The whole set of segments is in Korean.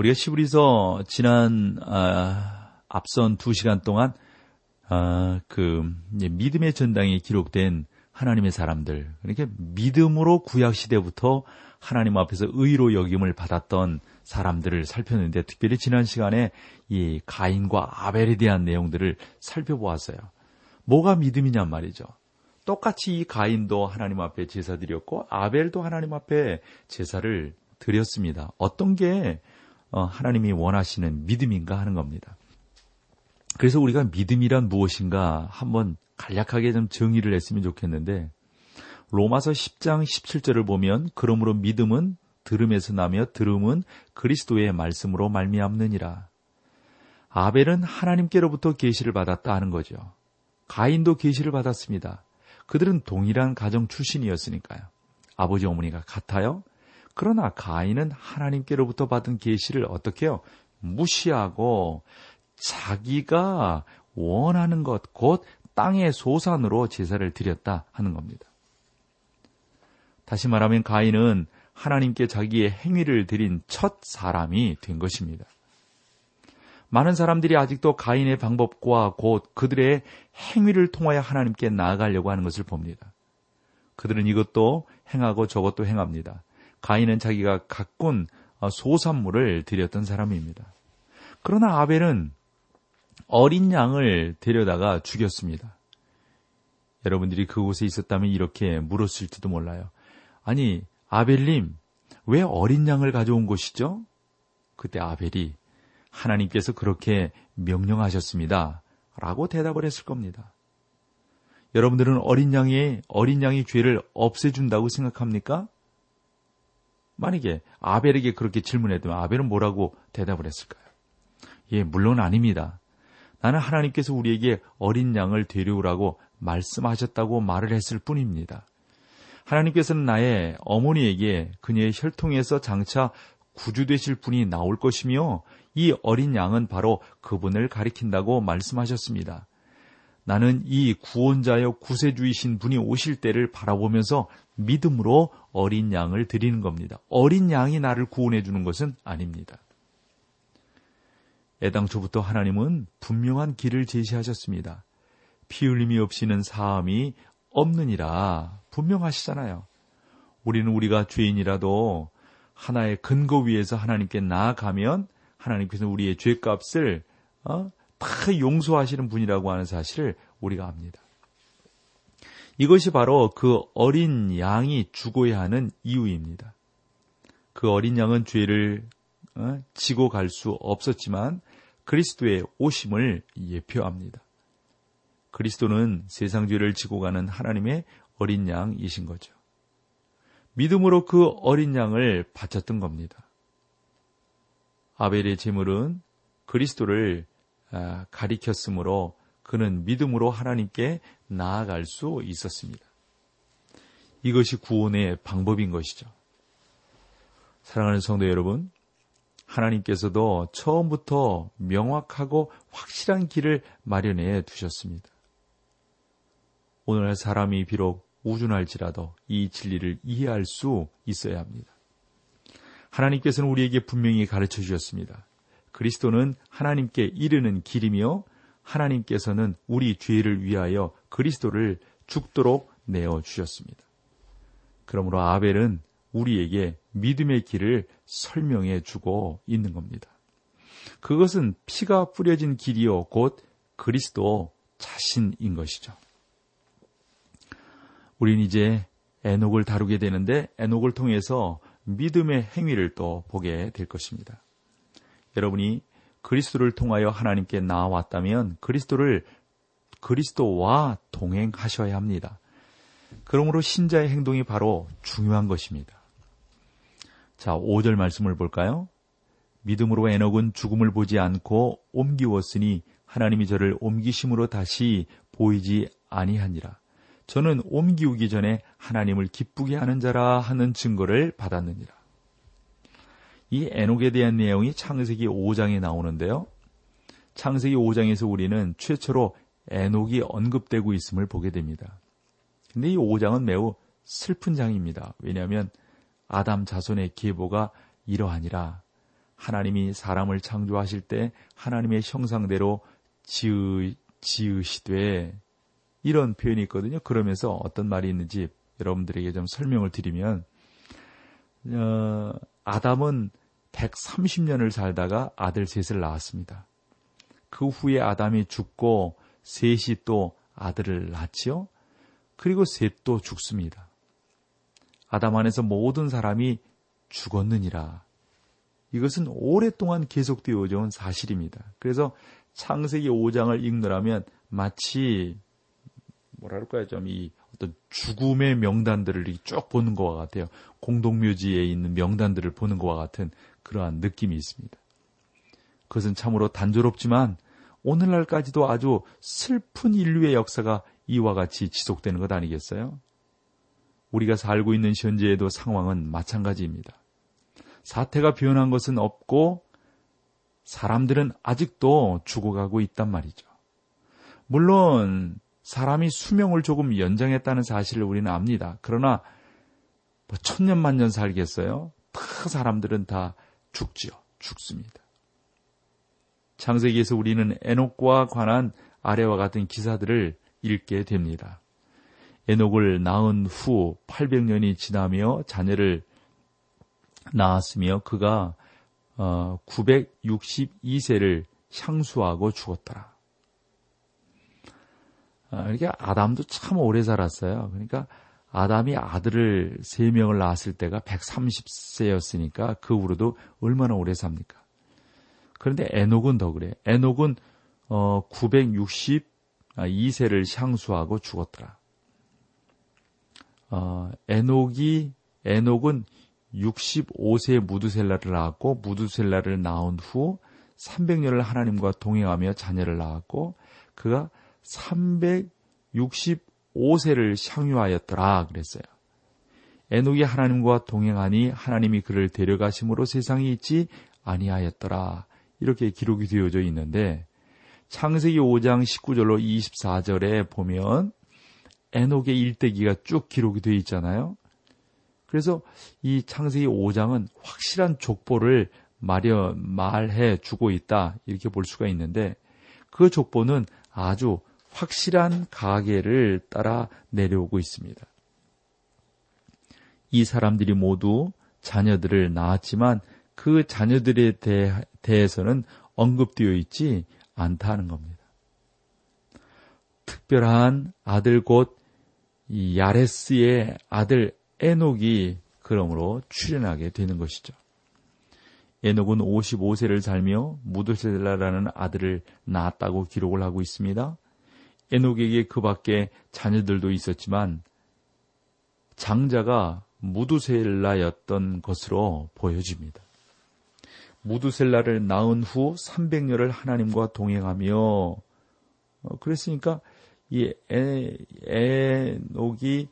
우리가 시부리서 지난 아, 앞선 두 시간 동안 아, 그 믿음의 전당에 기록된 하나님의 사람들 그러니까 믿음으로 구약 시대부터 하나님 앞에서 의로 여김을 받았던 사람들을 살폈는데 특별히 지난 시간에 이 가인과 아벨에 대한 내용들을 살펴보았어요. 뭐가 믿음이냔 말이죠. 똑같이 이 가인도 하나님 앞에 제사 드렸고 아벨도 하나님 앞에 제사를 드렸습니다. 어떤 게 어, 하나님이 원하시는 믿음인가 하는 겁니다. 그래서 우리가 믿음이란 무엇인가 한번 간략하게 좀 정의를 했으면 좋겠는데 로마서 10장 17절을 보면 그러므로 믿음은 들음에서 나며 들음은 그리스도의 말씀으로 말미암느니라. 아벨은 하나님께로부터 계시를 받았다 하는 거죠. 가인도 계시를 받았습니다. 그들은 동일한 가정 출신이었으니까요. 아버지 어머니가 같아요. 그러나 가인은 하나님께로부터 받은 계시를 어떻게 요 무시하고 자기가 원하는 것, 곧 땅의 소산으로 제사를 드렸다 하는 겁니다. 다시 말하면 가인은 하나님께 자기의 행위를 드린 첫 사람이 된 것입니다. 많은 사람들이 아직도 가인의 방법과 곧 그들의 행위를 통하여 하나님께 나아가려고 하는 것을 봅니다. 그들은 이것도 행하고 저것도 행합니다. 가인은 자기가 가꾼 소산물을 드렸던 사람입니다. 그러나 아벨은 어린 양을 데려다가 죽였습니다. 여러분들이 그곳에 있었다면 이렇게 물었을지도 몰라요. 아니, 아벨님, 왜 어린 양을 가져온 것이죠? 그때 아벨이 하나님께서 그렇게 명령하셨습니다. 라고 대답을 했을 겁니다. 여러분들은 어린 양이, 어린 양이 죄를 없애준다고 생각합니까? 만약에 아벨에게 그렇게 질문했다면 아벨은 뭐라고 대답을 했을까요? 예, 물론 아닙니다. 나는 하나님께서 우리에게 어린 양을 데려오라고 말씀하셨다고 말을 했을 뿐입니다. 하나님께서는 나의 어머니에게 그녀의 혈통에서 장차 구주되실 분이 나올 것이며 이 어린 양은 바로 그분을 가리킨다고 말씀하셨습니다. 나는 이 구원자여 구세주이신 분이 오실 때를 바라보면서 믿음으로 어린 양을 드리는 겁니다. 어린 양이 나를 구원해 주는 것은 아닙니다. 애당초부터 하나님은 분명한 길을 제시하셨습니다. 피 흘림이 없이는 사함이 없느니라 분명하시잖아요. 우리는 우리가 죄인이라도 하나의 근거 위에서 하나님께 나아가면 하나님께서 우리의 죄값을 어? 다 용서하시는 분이라고 하는 사실을 우리가 압니다. 이것이 바로 그 어린 양이 죽어야 하는 이유입니다. 그 어린 양은 죄를 어? 지고 갈 수 없었지만 그리스도의 오심을 예표합니다. 그리스도는 세상 죄를 지고 가는 하나님의 어린 양이신 거죠. 믿음으로 그 어린 양을 바쳤던 겁니다. 아벨의 제물은 그리스도를 아, 가리켰으므로 그는 믿음으로 하나님께 나아갈 수 있었습니다. 이것이 구원의 방법인 것이죠. 사랑하는 성도 여러분, 하나님께서도 처음부터 명확하고 확실한 길을 마련해 두셨습니다. 오늘날 사람이 비록 우준할지라도 이 진리를 이해할 수 있어야 합니다. 하나님께서는 우리에게 분명히 가르쳐 주셨습니다. 그리스도는 하나님께 이르는 길이며 하나님께서는 우리 죄를 위하여 그리스도를 죽도록 내어 주셨습니다. 그러므로 아벨은 우리에게 믿음의 길을 설명해 주고 있는 겁니다. 그것은 피가 뿌려진 길이요 곧 그리스도 자신인 것이죠. 우린 이제 에녹을 다루게 되는데 에녹을 통해서 믿음의 행위를 또 보게 될 것입니다. 여러분이 그리스도를 통하여 하나님께 나아왔다면 그리스도를 그리스도와 동행하셔야 합니다. 그러므로 신자의 행동이 바로 중요한 것입니다. 자, 5절 말씀을 볼까요? 믿음으로 에녹은 죽음을 보지 않고 옮기웠으니 하나님이 저를 옮기심으로 다시 보이지 아니하니라. 저는 옮기우기 전에 하나님을 기쁘게 하는 자라 하는 증거를 받았느니라. 이 에녹에 대한 내용이 창세기 5장에 나오는데요. 창세기 5장에서 우리는 최초로 에녹이 언급되고 있음을 보게 됩니다. 근데 이 5장은 매우 슬픈 장입니다. 왜냐하면 아담 자손의 계보가 이러하니라. 하나님이 사람을 창조하실 때 하나님의 형상대로 지으, 지으시되 이런 표현이 있거든요. 그러면서 어떤 말이 있는지 여러분들에게 좀 설명을 드리면 어, 아담은 130년을 살다가 아들 셋을 낳았습니다. 그 후에 아담이 죽고 셋이 또 아들을 낳지요. 그리고 셋도 죽습니다. 아담 안에서 모든 사람이 죽었느니라. 이것은 오랫동안 계속되어져 온 사실입니다. 그래서 창세기 5장을 읽느라면 마치 뭐랄까요 좀 이 어떤 죽음의 명단들을 쭉 보는 것과 같아요. 공동묘지에 있는 명단들을 보는 것과 같은 그러한 느낌이 있습니다. 그것은 참으로 단조롭지만 오늘날까지도 아주 슬픈 인류의 역사가 이와 같이 지속되는 것 아니겠어요? 우리가 살고 있는 현재에도 상황은 마찬가지입니다. 사태가 변한 것은 없고 사람들은 아직도 죽어가고 있단 말이죠. 물론 사람이 수명을 조금 연장했다는 사실을 우리는 압니다. 그러나 뭐 천년 만년 살겠어요? 다 사람들은 다 죽지요. 죽습니다. 창세기에서 우리는 에녹과 관한 아래와 같은 기사들을 읽게 됩니다. 에녹을 낳은 후 800년이 지나며 자녀를 낳았으며 그가 962세를 어, 향수하고 죽었더라. 아, 이렇게 아담도 참 오래 살았어요. 그러니까 아담이 아들을 세 명을 낳았을 때가 130세였으니까 그 후로도 얼마나 오래 삽니까? 그런데 에녹은 더 그래. 에녹은 어 962세를 향수하고 죽었더라. 어, 에녹이 에녹은 65세 무두셀라를 낳았고 무두셀라를 낳은 후 300년을 하나님과 동행하며 자녀를 낳았고 그가 365세를 향유하였더라 그랬어요. 에녹이 하나님과 동행하니 하나님이 그를 데려가심으로 세상에 있지 아니하였더라. 이렇게 기록이 되어져 있는데 창세기 5장 19절로 24절에 보면 에녹의 일대기가 쭉 기록이 되어 있잖아요. 그래서 이 창세기 5장은 확실한 족보를 마련, 말해 주고 있다. 이렇게 볼 수가 있는데 그 족보는 아주 확실한 가계를 따라 내려오고 있습니다. 이 사람들이 모두 자녀들을 낳았지만 그 자녀들에 대해서는 언급되어 있지 않다는 겁니다. 특별한 아들 곧 야레스의 아들 에녹이 그러므로 출현하게 되는 것이죠. 에녹은 55세를 살며 무드셀라라는 아들을 낳았다고 기록을 하고 있습니다. 에녹에게 그 밖에 자녀들도 있었지만 장자가 무두셀라였던 것으로 보여집니다. 무두셀라를 낳은 후 300년을 하나님과 동행하며 어, 그랬으니까 이 에녹이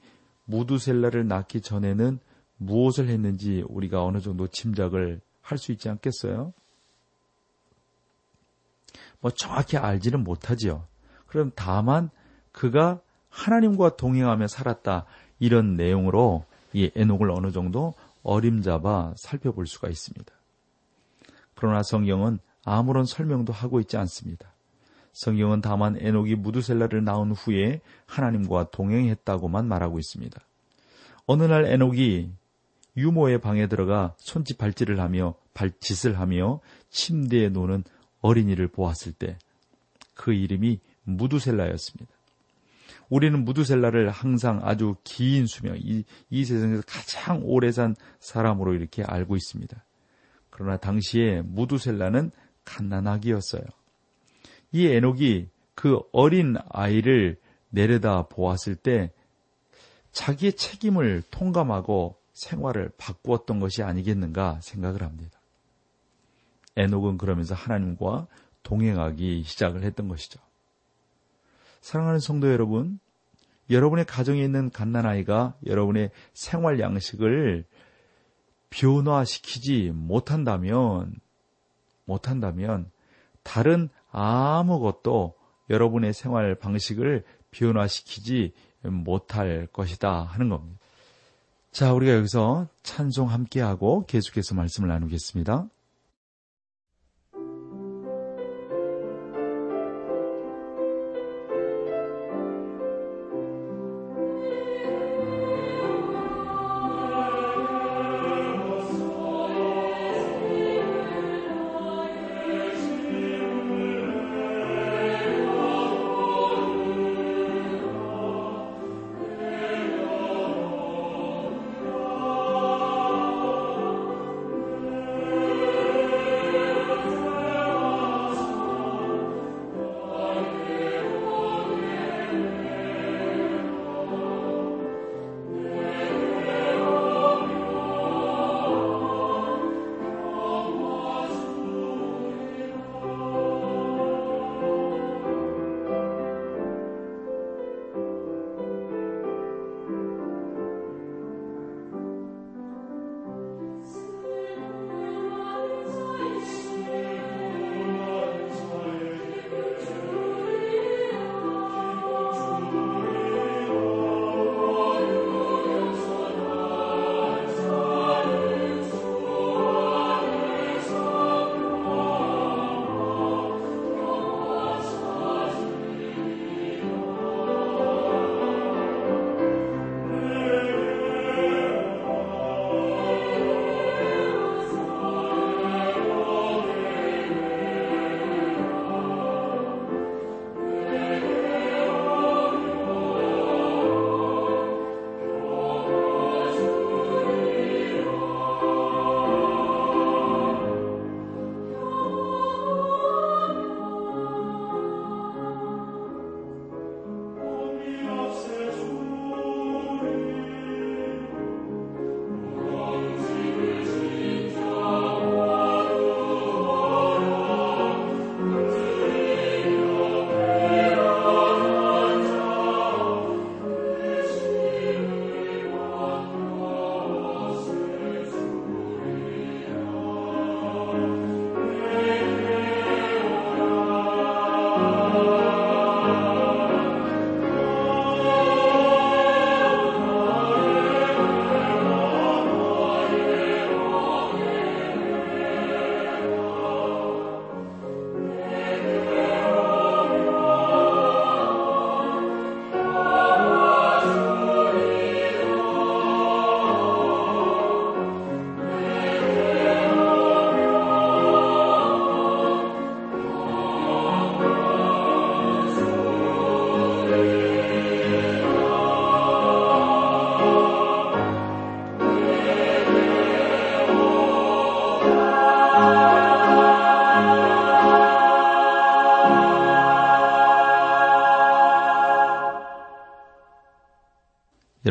무두셀라를 낳기 전에는 무엇을 했는지 우리가 어느 정도 짐작을 할 수 있지 않겠어요? 뭐 정확히 알지는 못하지요. 그럼 다만 그가 하나님과 동행하며 살았다 이런 내용으로 이 에녹을 어느 정도 어림잡아 살펴볼 수가 있습니다. 그러나 성경은 아무런 설명도 하고 있지 않습니다. 성경은 다만 에녹이 무두셀라를 낳은 후에 하나님과 동행했다고만 말하고 있습니다. 어느 날 에녹이 유모의 방에 들어가 손짓 발질을 하며 발짓을 하며 침대에 노는 어린이를 보았을 때 그 이름이 무두셀라였습니다. 우리는 무두셀라를 항상 아주 긴 수명, 이, 이 세상에서 가장 오래 산 사람으로 이렇게 알고 있습니다. 그러나 당시에 무두셀라는 갓난아기였어요. 이 에녹이 그 어린 아이를 내려다 보았을 때 자기의 책임을 통감하고 생활을 바꾸었던 것이 아니겠는가 생각을 합니다. 에녹은 그러면서 하나님과 동행하기 시작을 했던 것이죠. 사랑하는 성도 여러분, 여러분의 가정에 있는 갓난아이가 여러분의 생활 양식을 변화시키지 못한다면, 못한다면, 다른 아무것도 여러분의 생활 방식을 변화시키지 못할 것이다 하는 겁니다. 자, 우리가 여기서 찬송 함께하고 계속해서 말씀을 나누겠습니다.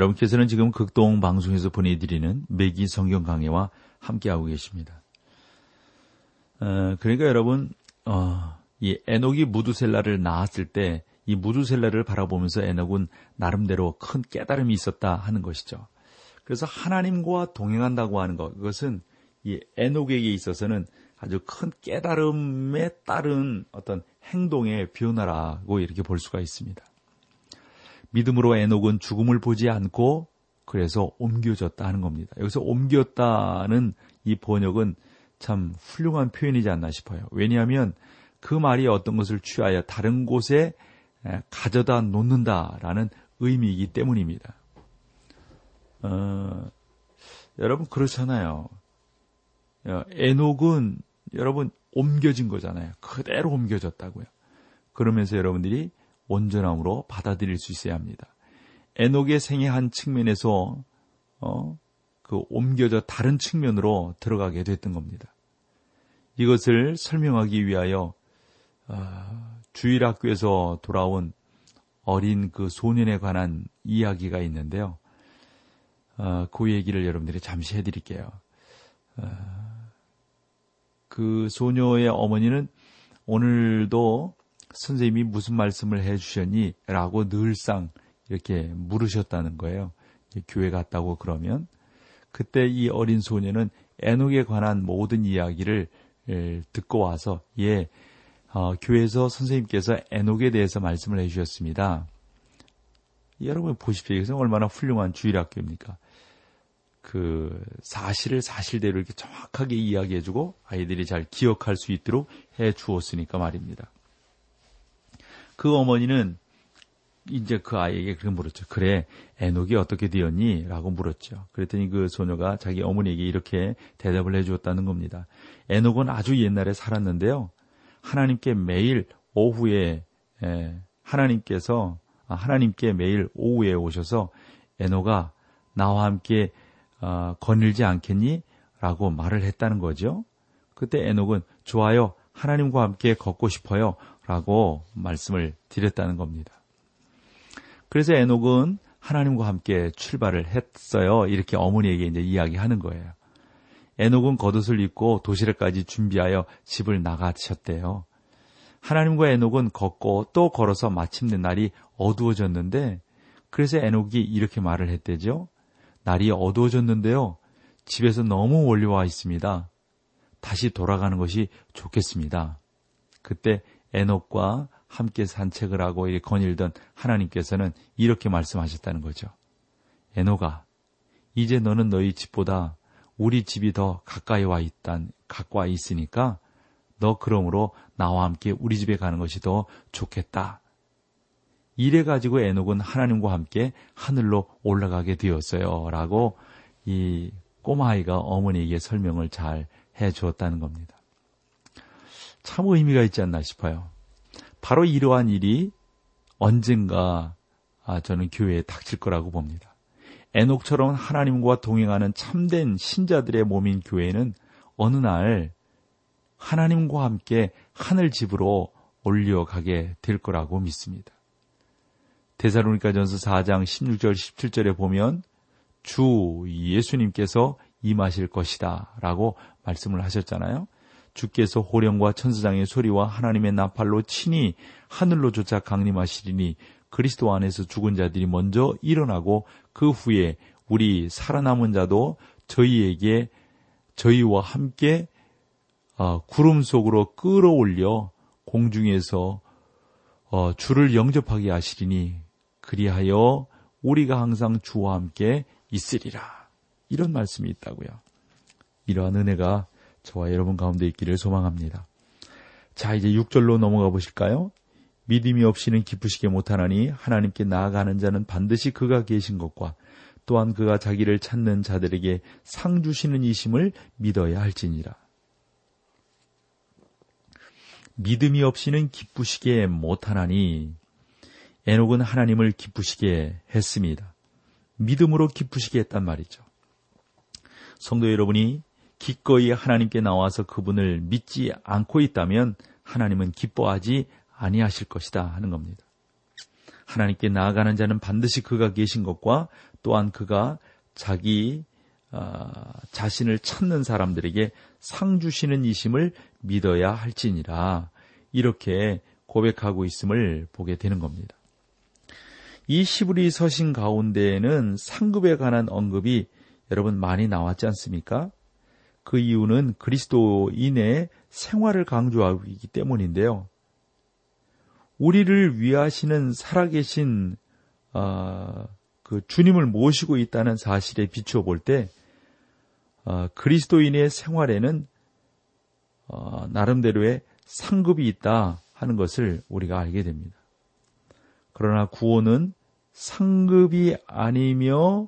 여러분께서는 지금 극동 방송에서 보내드리는 매기 성경 강해와 함께하고 계십니다. 어, 그러니까 여러분, 어, 이 에녹이 무두셀라를 낳았을 때 이 무두셀라를 바라보면서 에녹은 나름대로 큰 깨달음이 있었다 하는 것이죠. 그래서 하나님과 동행한다고 하는 것, 그것은 이 에녹에게 있어서는 아주 큰 깨달음에 따른 어떤 행동의 변화라고 이렇게 볼 수가 있습니다. 믿음으로 에녹은 죽음을 보지 않고 그래서 옮겨졌다 하는 겁니다. 여기서 옮겼다는 이 번역은 참 훌륭한 표현이지 않나 싶어요. 왜냐하면 그 말이 어떤 것을 취하여 다른 곳에 가져다 놓는다라는 의미이기 때문입니다. 어, 여러분 그렇잖아요. 어, 에녹은 여러분 옮겨진 거잖아요. 그대로 옮겨졌다고요. 그러면서 여러분들이 온전함으로 받아들일 수 있어야 합니다. 에녹의 생애 한 측면에서 어, 그 옮겨져 다른 측면으로 들어가게 됐던 겁니다. 이것을 설명하기 위하여 어, 주일학교에서 돌아온 어린 그 소년에 관한 이야기가 있는데요. 어, 그 얘기를 여러분들이 잠시 해드릴게요. 어, 그 소녀의 어머니는 오늘도 선생님이 무슨 말씀을 해 주셨니? 라고 늘상 이렇게 물으셨다는 거예요. 교회 갔다고 그러면. 그때 이 어린 소녀는 에녹에 관한 모든 이야기를 듣고 와서 예, 어, 교회에서 선생님께서 에녹에 대해서 말씀을 해 주셨습니다. 여러분 보십시오. 이것은 얼마나 훌륭한 주일학교입니까? 그 사실을 사실대로 이렇게 정확하게 이야기해주고 아이들이 잘 기억할 수 있도록 해 주었으니까 말입니다. 그 어머니는 이제 그 아이에게 그렇게 물었죠. 그래, 에녹이 어떻게 되었니? 라고 물었죠. 그랬더니 그 소녀가 자기 어머니에게 이렇게 대답을 해 주었다는 겁니다. 에녹은 아주 옛날에 살았는데요. 하나님께 매일 오후에, 에, 하나님께서, 아, 하나님께 매일 오후에 오셔서 에녹아, 나와 함께, 어, 거닐지 않겠니? 라고 말을 했다는 거죠. 그때 에녹은 좋아요. 하나님과 함께 걷고 싶어요. 라고 말씀을 드렸다는 겁니다. 그래서 에녹은 하나님과 함께 출발을 했어요. 이렇게 어머니에게 이제 이야기하는 거예요. 에녹은 겉옷을 입고 도시락까지 준비하여 집을 나가셨대요. 하나님과 에녹은 걷고 또 걸어서 마침내 날이 어두워졌는데 그래서 에녹이 이렇게 말을 했대죠. 날이 어두워졌는데요. 집에서 너무 몰려와 있습니다. 다시 돌아가는 것이 좋겠습니다. 그때 에녹과 함께 산책을 하고 거닐던 하나님께서는 이렇게 말씀하셨다는 거죠. 에녹아, 이제 너는 너희 집보다 우리 집이 더 가까이 와 있단, 가까이 있으니까 너 그러므로 나와 함께 우리 집에 가는 것이 더 좋겠다. 이래 가지고 에녹은 하나님과 함께 하늘로 올라가게 되었어요. 라고 이 꼬마아이가 어머니에게 설명을 잘 해 주었다는 겁니다. 참 의미가 있지 않나 싶어요. 바로 이러한 일이 언젠가 아, 저는 교회에 닥칠 거라고 봅니다. 에녹처럼 하나님과 동행하는 참된 신자들의 몸인 교회는 어느 날 하나님과 함께 하늘 집으로 올려가게 될 거라고 믿습니다. 대사로니까 전서 4장 16절 17절에 보면 주 예수님께서 임하실 것이다 라고 말씀을 하셨잖아요. 주께서 호령과 천사장의 소리와 하나님의 나팔로 친히 하늘로 쫓아 강림하시리니 그리스도 안에서 죽은 자들이 먼저 일어나고 그 후에 우리 살아남은 자도 저희에게 저희와 함께 어, 구름 속으로 끌어올려 공중에서 어, 주를 영접하게 하시리니 그리하여 우리가 항상 주와 함께 있으리라. 이런 말씀이 있다고요. 이러한 은혜가 저와 여러분 가운데 있기를 소망합니다. 자, 이제 6절로 넘어가 보실까요? 믿음이 없이는 기쁘시게 못하나니 하나님께 나아가는 자는 반드시 그가 계신 것과 또한 그가 자기를 찾는 자들에게 상 주시는 이심을 믿어야 할지니라. 믿음이 없이는 기쁘시게 못하나니 에녹은 하나님을 기쁘시게 했습니다. 믿음으로 기쁘시게 했단 말이죠. 성도 여러분이 기꺼이 하나님께 나와서 그분을 믿지 않고 있다면 하나님은 기뻐하지 아니하실 것이다 하는 겁니다. 하나님께 나아가는 자는 반드시 그가 계신 것과 또한 그가 자기 어, 자신을 찾는 사람들에게 상 주시는 이심을 믿어야 할지니라 이렇게 고백하고 있음을 보게 되는 겁니다. 이 시브리 서신 가운데에는 상급에 관한 언급이 여러분 많이 나왔지 않습니까? 그 이유는 그리스도인의 생활을 강조하기 때문인데요. 우리를 위하시는 살아계신 어, 그 주님을 모시고 있다는 사실에 비추어 볼때 어, 그리스도인의 생활에는 어, 나름대로의 상급이 있다 하는 것을 우리가 알게 됩니다. 그러나 구원은 상급이 아니며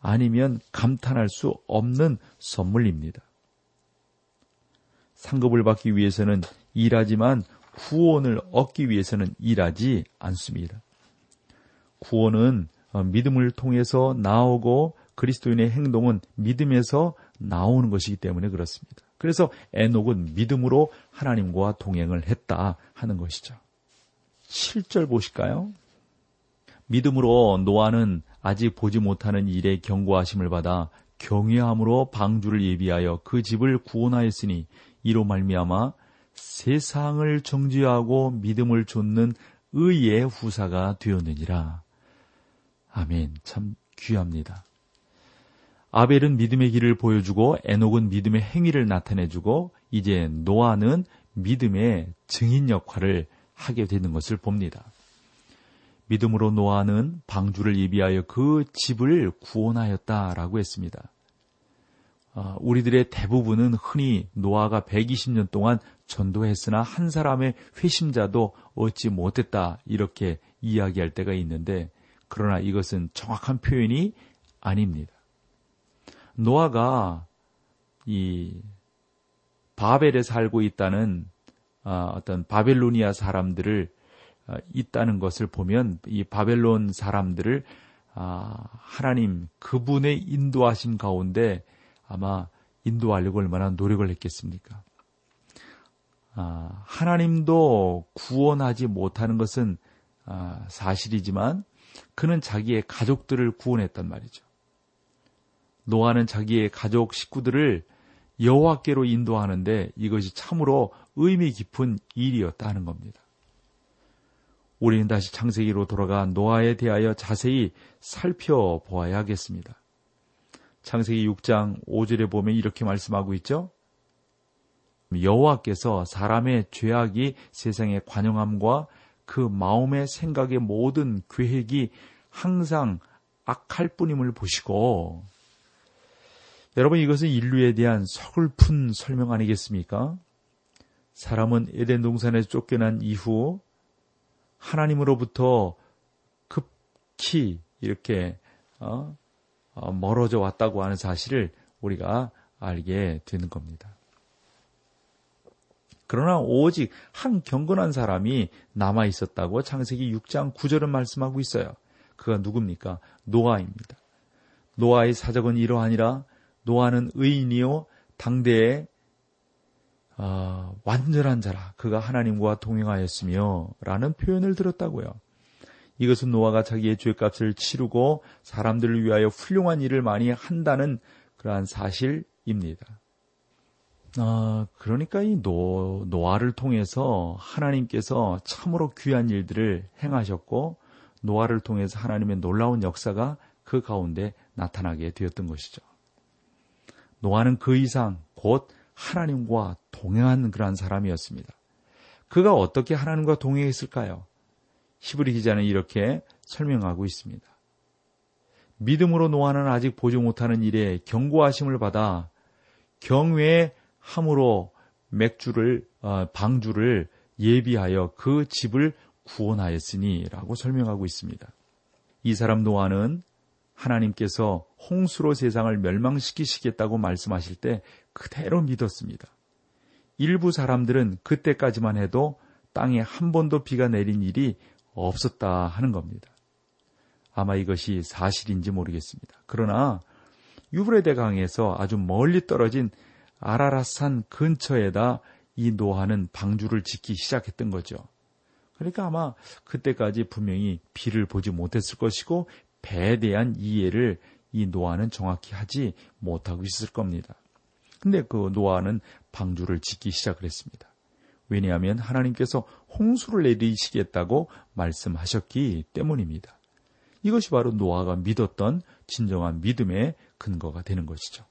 아니면 감탄할 수 없는 선물입니다. 상급을 받기 위해서는 일하지만 구원을 얻기 위해서는 일하지 않습니다. 구원은 어, 믿음을 통해서 나오고 그리스도인의 행동은 믿음에서 나오는 것이기 때문에 그렇습니다. 그래서 에녹은 믿음으로 하나님과 동행을 했다 하는 것이죠. 7절 보실까요? 믿음으로 노아는 아직 보지 못하는 일에 경고하심을 받아 경외함으로 방주를 예비하여 그 집을 구원하였으니 이로 말미암아 세상을 정죄하고 믿음을 좇는 의의 후사가 되었느니라. 아멘. 참 귀합니다. 아벨은 믿음의 길을 보여주고 에녹은 믿음의 행위를 나타내주고 이제 노아는 믿음의 증인 역할을 하게 되는 것을 봅니다. 믿음으로 노아는 방주를 예비하여 그 집을 구원하였다라고 했습니다. 아, 우리들의 대부분은 흔히 노아가 120년 동안 전도했으나 한 사람의 회심자도 얻지 못했다 이렇게 이야기할 때가 있는데 그러나 이것은 정확한 표현이 아닙니다. 노아가 이 바벨에 살고 있다는 아, 어떤 바벨로니아 사람들을 아, 있다는 것을 보면 이 바벨론 사람들을 아, 하나님 그분의 인도하심 가운데 아마 인도하려고 얼마나 노력을 했겠습니까? 하나님도 구원하지 못하는 것은 사실이지만 그는 자기의 가족들을 구원했단 말이죠. 노아는 자기의 가족 식구들을 여호와께로 인도하는데 이것이 참으로 의미 깊은 일이었다는 겁니다. 우리는 다시 창세기로 돌아가 노아에 대하여 자세히 살펴보아야 하겠습니다. 창세기 6장 5절에 보면 이렇게 말씀하고 있죠. 여호와께서 사람의 죄악이 세상의 관영함과 그 마음의 생각의 모든 계획이 항상 악할 뿐임을 보시고 여러분 이것은 인류에 대한 서글픈 설명 아니겠습니까? 사람은 에덴 동산에서 쫓겨난 이후 하나님으로부터 급히 이렇게 어, 어, 멀어져 왔다고 하는 사실을 우리가 알게 되는 겁니다. 그러나 오직 한 경건한 사람이 남아 있었다고 창세기 6장 9절은 말씀하고 있어요. 그가 누굽니까? 노아입니다. 노아의 사적은 이러하니라 노아는 의인이요 당대에 어, 완전한 자라 그가 하나님과 동행하였으며 라는 표현을 들었다고요. 이것은 노아가 자기의 죄값을 치르고 사람들을 위하여 훌륭한 일을 많이 한다는 그러한 사실입니다. 어, 그러니까 이 노, 노아를 통해서 하나님께서 참으로 귀한 일들을 행하셨고 노아를 통해서 하나님의 놀라운 역사가 그 가운데 나타나게 되었던 것이죠. 노아는 그 이상 곧 하나님과 동행하는 그러한 사람이었습니다. 그가 어떻게 하나님과 동행했을까요? 히브리 기자는 이렇게 설명하고 있습니다. 믿음으로 노아는 아직 보지 못하는 일에 경고하심을 받아 경외 함으로 맥주를 어, 방주를 예비하여 그 집을 구원하였으니라고 설명하고 있습니다. 이 사람 노아는 하나님께서 홍수로 세상을 멸망시키시겠다고 말씀하실 때 그대로 믿었습니다. 일부 사람들은 그때까지만 해도 땅에 한 번도 비가 내린 일이 없었다 하는 겁니다. 아마 이것이 사실인지 모르겠습니다. 그러나 유브레데 강에서 아주 멀리 떨어진 아라라산 근처에다 이 노아는 방주를 짓기 시작했던 거죠. 그러니까 아마 그때까지 분명히 비를 보지 못했을 것이고 배에 대한 이해를 이 노아는 정확히 하지 못하고 있을 겁니다. 근데 그 노아는 방주를 짓기 시작을 했습니다. 왜냐하면 하나님께서 홍수를 내리시겠다고 말씀하셨기 때문입니다. 이것이 바로 노아가 믿었던 진정한 믿음의 근거가 되는 것이죠.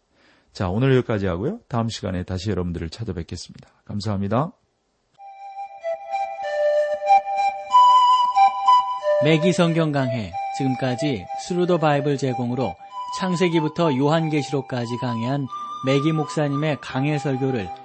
자, 오늘 여기까지 하고요. 다음 시간에 다시 여러분들을 찾아뵙겠습니다. 감사합니다. 매기 성경 강해 지금까지 Thru the Bible 제공으로 창세기부터 요한계시록까지 강해한 매기 목사님의 강해 설교를